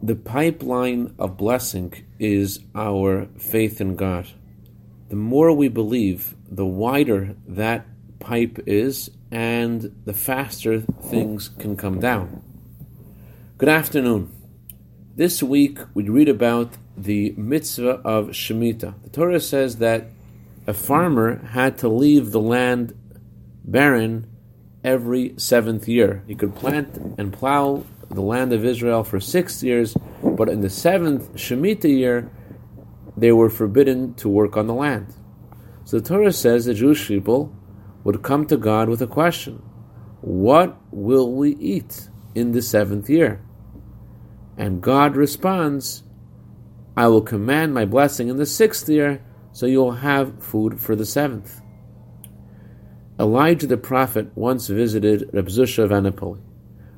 The pipeline of blessing is our faith in God. The more we believe, the wider that pipe is, and the faster things can come down. Good afternoon. This week we read about the mitzvah of Shemitah. The Torah says that a farmer had to leave the land barren every seventh year. He could plant and plow the land of Israel for six years, but in the seventh Shemitah year, they were forbidden to work on the land. So the Torah says the Jewish people would come to God with a question What will we eat in the seventh year? And God responds, I will command my blessing in the sixth year, so you'll have food for the seventh. Elijah the prophet once visited Reb Zusha of Anipoli.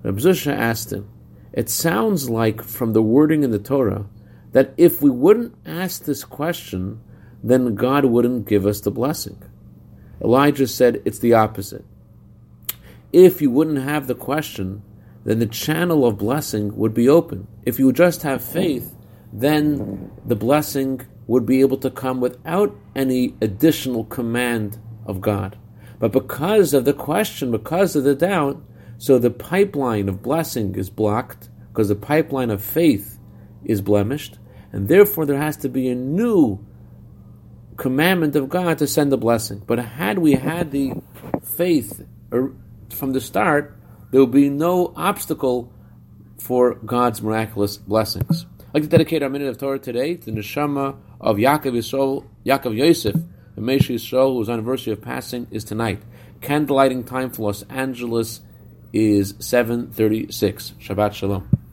Reb Zusha asked him, It sounds like from the wording in the Torah that if we wouldn't ask this question, then God wouldn't give us the blessing. Elijah said it's the opposite. If you wouldn't have the question, then the channel of blessing would be open. If you just have faith, then the blessing would be able to come without any additional command of God. But because of the question, because of the doubt, so the pipeline of blessing is blocked, because the pipeline of faith is blemished, and therefore there has to be a new commandment of God to send the blessing. But had we had the faith er, from the start, there would be no obstacle for God's miraculous blessings. I'd like to dedicate our minute of Torah today to the neshama of Yaakov Yisrael, Yaakov Yosef, the Meshi Yisrael, whose anniversary of passing is tonight. Candlelighting time for Los Angeles is 7.36. Shabbat Shalom.